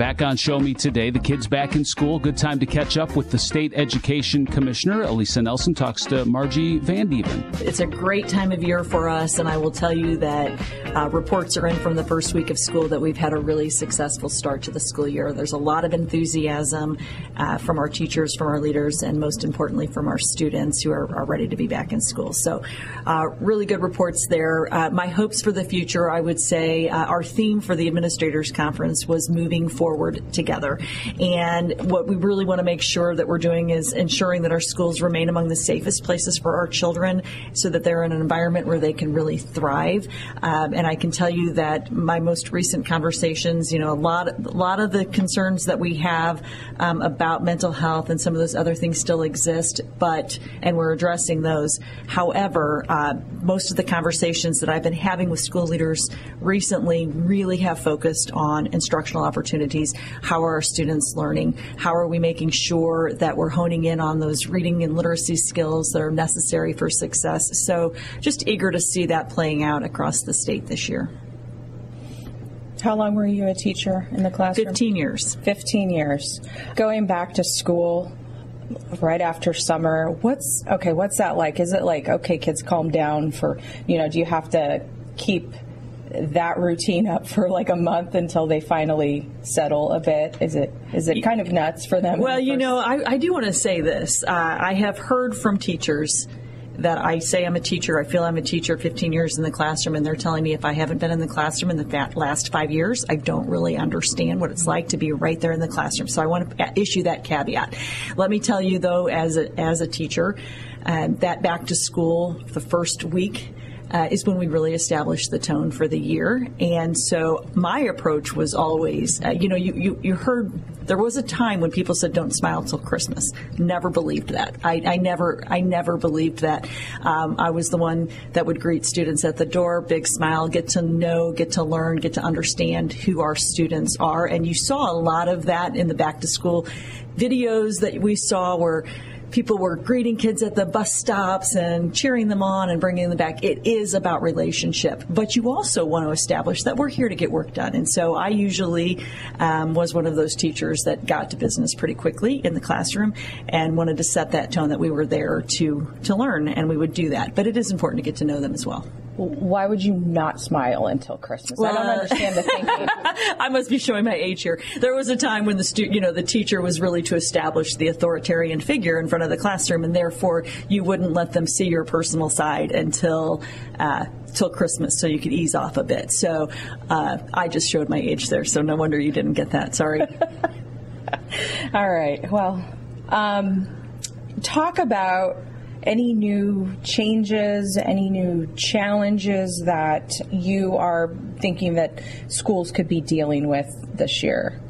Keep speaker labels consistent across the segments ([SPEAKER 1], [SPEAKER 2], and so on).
[SPEAKER 1] Back on Show Me today, the kids back in school. Good time to catch up with the state education commissioner. Alisa Nelson talks to Margie Vandeven.
[SPEAKER 2] It's a great time of year for us, and I will tell you that uh, reports are in from the first week of school that we've had a really successful start to the school year. There's a lot of enthusiasm uh, from our teachers, from our leaders, and most importantly from our students who are, are ready to be back in school. So, uh, really good reports there. Uh, my hopes for the future, I would say, uh, our theme for the administrators conference was moving forward forward together. And what we really want to make sure that we're doing is ensuring that our schools remain among the safest places for our children so that they're in an environment where they can really thrive. Um, and I can tell you that my most recent conversations, you know, a lot, a lot of the concerns that we have um, about mental health and some of those other things still exist, but, and we're addressing those. However, uh, most of the conversations that I've been having with school leaders recently really have focused on instructional opportunities how are our students learning? How are we making sure that we're honing in on those reading and literacy skills that are necessary for success? So just eager to see that playing out across the state this year.
[SPEAKER 3] How long were you a teacher in the classroom?
[SPEAKER 2] 15 years.
[SPEAKER 3] 15 years. Going back to school right after summer, what's okay, what's that like? Is it like, okay, kids calm down for, you know, do you have to keep that routine up for like a month until they finally settle a bit? Is it is it kind of nuts for them?
[SPEAKER 2] Well, you know, I, I do want to say this. Uh, I have heard from teachers that I say I'm a teacher. I feel I'm a teacher 15 years in the classroom, and they're telling me if I haven't been in the classroom in the last five years, I don't really understand what it's like to be right there in the classroom. So I want to issue that caveat. Let me tell you, though, as a, as a teacher, uh, that back to school, the first week, uh, is when we really establish the tone for the year. And so my approach was always, uh, you know, you, you, you heard there was a time when people said don't smile till Christmas. Never believed that. I, I never I never believed that. Um, I was the one that would greet students at the door, big smile, get to know, get to learn, get to understand who our students are. And you saw a lot of that in the back to school videos that we saw where people were greeting kids at the bus stops and cheering them on and bringing them back. It is about relationship, but you also want to establish that we're here to get work done. And so I usually um, was one of those teachers that got to business pretty quickly in the classroom and wanted to set that tone that we were there to to learn, and we would do that. But it is important to get to know them as well.
[SPEAKER 3] Why would you not smile until Christmas? Well, I don't understand the thinking.
[SPEAKER 2] I must be showing my age here. There was a time when the stu- you know the teacher was really to establish the authoritarian figure in front of the classroom, and therefore you wouldn't let them see your personal side until uh, till Christmas, so you could ease off a bit. So uh, I just showed my age there, so no wonder you didn't get that. Sorry.
[SPEAKER 3] All right. Well, um, talk about any new changes, any new challenges that you are thinking that schools could be dealing with this year?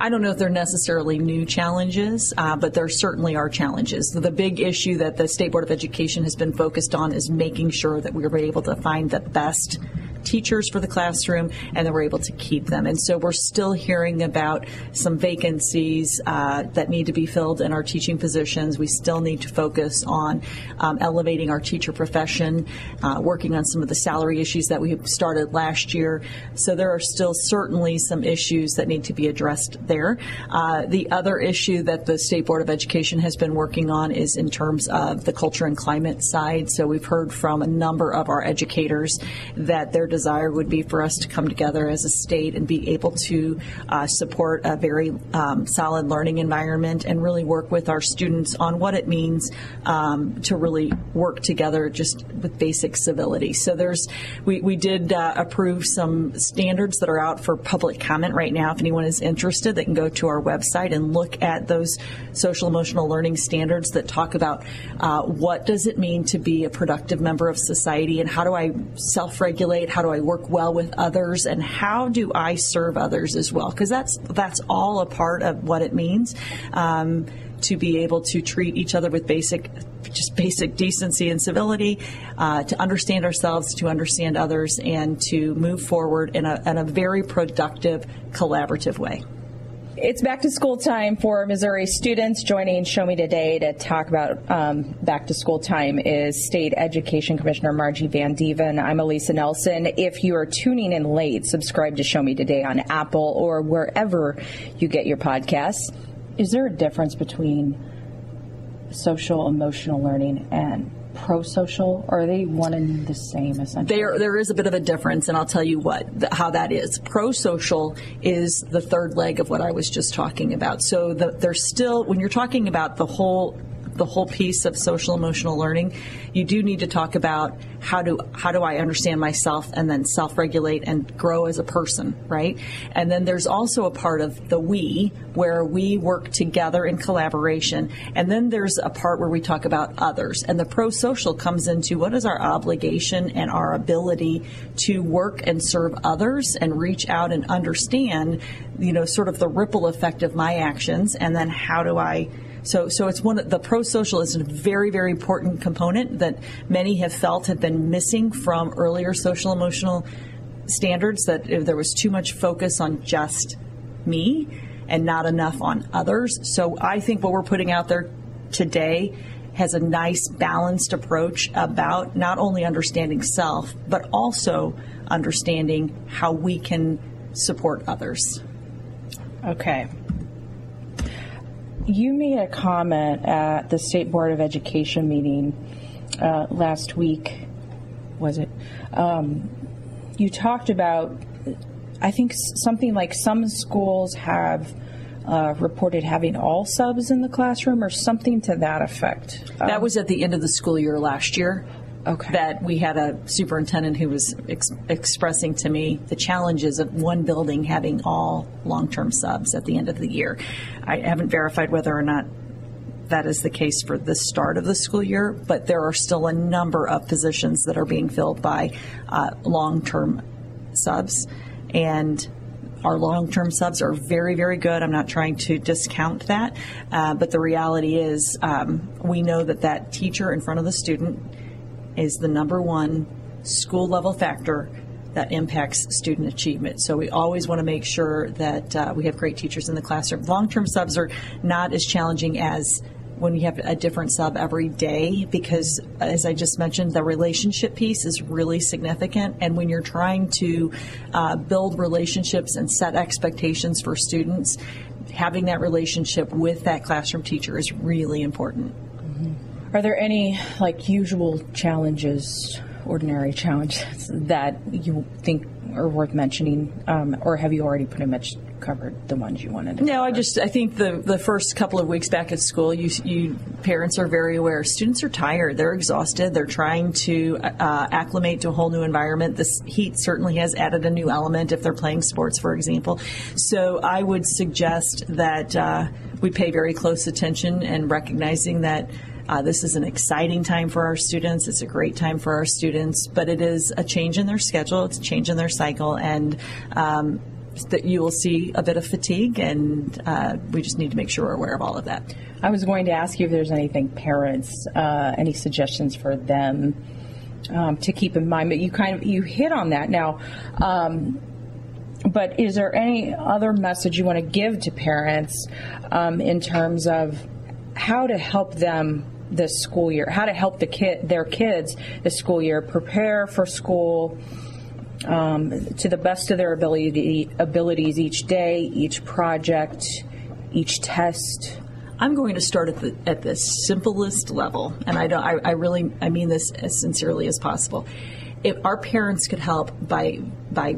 [SPEAKER 2] I don't know if they're necessarily new challenges, uh, but there certainly are challenges. The big issue that the State Board of Education has been focused on is making sure that we are able to find the best teachers for the classroom and then we're able to keep them. And so we're still hearing about some vacancies uh, that need to be filled in our teaching positions. We still need to focus on um, elevating our teacher profession, uh, working on some of the salary issues that we started last year. So there are still certainly some issues that need to be addressed there. Uh, the other issue that the State Board of Education has been working on is in terms of the culture and climate side. So we've heard from a number of our educators that their desire would be for us to come together as a state and be able to uh, support a very um, solid learning environment and really work with our students on what it means um, to really work together just with basic civility. So there's we, we did uh, approve some standards that are out for public comment right now. If anyone is interested, they can go to our website and look at those social emotional learning standards that talk about uh, what does it mean to be a productive member of society and how do I self-regulate, how how do I work well with others, and how do I serve others as well? Because that's that's all a part of what it means. Um, to be able to treat each other with basic, just basic decency and civility, uh, to understand ourselves, to understand others, and to move forward in a, in a very productive, collaborative way.
[SPEAKER 3] It's back to school time for Missouri students. Joining Show Me today to talk about um, back to school time is State Education Commissioner Margie Vandeven. I'm Alisa Nelson. If you are tuning in late, subscribe to Show Me Today on Apple or wherever you get your podcasts. Is there a difference between social emotional learning and pro-social? Are they one and the same essentially?
[SPEAKER 2] There, there is a bit of a difference, and I'll tell you what how that is. Pro-social is the third leg of what I was just talking about. So the, there's still when you're talking about the whole the whole piece of social emotional learning, you do need to talk about how do how do I understand myself and then self-regulate and grow as a person, right? And then there's also a part of the we where we work together in collaboration. And then there's a part where we talk about others. And the pro-social comes into what is our obligation and our ability to work and serve others and reach out and understand, you know, sort of the ripple effect of my actions and then how do I so, so it's one of the pro-social is a very, very important component that many have felt have been missing from earlier social emotional standards. That if there was too much focus on just me and not enough on others. So, I think what we're putting out there today has a nice balanced approach about not only understanding self, but also understanding how we can support others.
[SPEAKER 3] Okay. You made a comment at the State Board of Education meeting uh, last week, was it? Um, you talked about, I think, something like some schools have uh, reported having all subs in the classroom or something to that effect.
[SPEAKER 2] That um, was at the end of the school year last year.
[SPEAKER 3] Okay.
[SPEAKER 2] That we had a superintendent who was ex- expressing to me the challenges of one building having all long term subs at the end of the year. I haven't verified whether or not that is the case for the start of the school year, but there are still a number of positions that are being filled by uh, long term subs. And our long term subs are very, very good. I'm not trying to discount that, uh, but the reality is um, we know that that teacher in front of the student is the number one school level factor that impacts student achievement. So we always want to make sure that uh, we have great teachers in the classroom. Long term subs are not as challenging as when you have a different sub every day because, as I just mentioned, the relationship piece is really significant. And when you're trying to uh, build relationships and set expectations for students, having that relationship with that classroom teacher is really important.
[SPEAKER 3] Are there any like usual challenges, ordinary challenges that you think are worth mentioning, um, or have you already pretty much covered the ones you wanted to
[SPEAKER 2] no
[SPEAKER 3] cover?
[SPEAKER 2] i just i think the the first couple of weeks back at school you you parents are very aware students are tired they're exhausted they're trying to uh, acclimate to a whole new environment this heat certainly has added a new element if they're playing sports for example so i would suggest that uh, we pay very close attention and recognizing that uh, this is an exciting time for our students. It's a great time for our students, but it is a change in their schedule. It's a change in their cycle, and um, that you will see a bit of fatigue, and uh, we just need to make sure we're aware of all of that.
[SPEAKER 3] I was going to ask you if there's anything parents, uh, any suggestions for them um, to keep in mind, but you kind of you hit on that now. Um, but is there any other message you want to give to parents um, in terms of how to help them this school year, how to help the kid, their kids this school year prepare for school um, to the best of their ability, abilities each day, each project, each test.
[SPEAKER 2] I'm going to start at the at the simplest level, and I don't. I, I really I mean this as sincerely as possible if our parents could help by by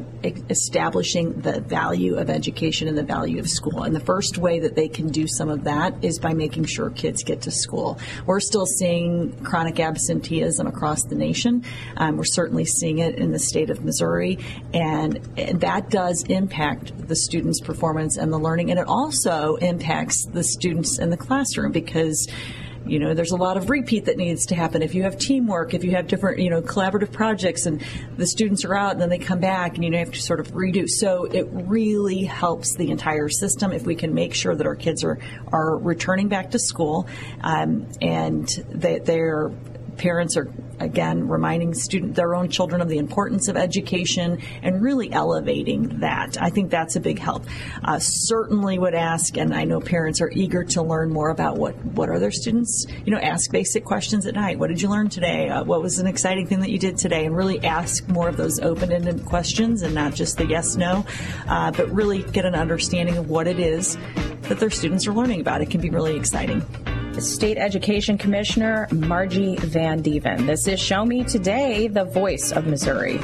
[SPEAKER 2] establishing the value of education and the value of school. And the first way that they can do some of that is by making sure kids get to school. We're still seeing chronic absenteeism across the nation. Um, we're certainly seeing it in the state of Missouri, and that does impact the students' performance and the learning, and it also impacts the students in the classroom because you know, there's a lot of repeat that needs to happen. If you have teamwork, if you have different, you know, collaborative projects and the students are out and then they come back and you know, have to sort of redo. So it really helps the entire system if we can make sure that our kids are, are returning back to school um, and that they're parents are again, reminding student their own children of the importance of education and really elevating that. I think that's a big help. Uh, certainly would ask, and I know parents are eager to learn more about what what are their students. You know, ask basic questions at night. What did you learn today? Uh, what was an exciting thing that you did today? And really ask more of those open-ended questions and not just the yes no, uh, but really get an understanding of what it is that their students are learning about. It can be really exciting.
[SPEAKER 3] State Education Commissioner Margie Vandeven. This is Show Me Today, the voice of Missouri.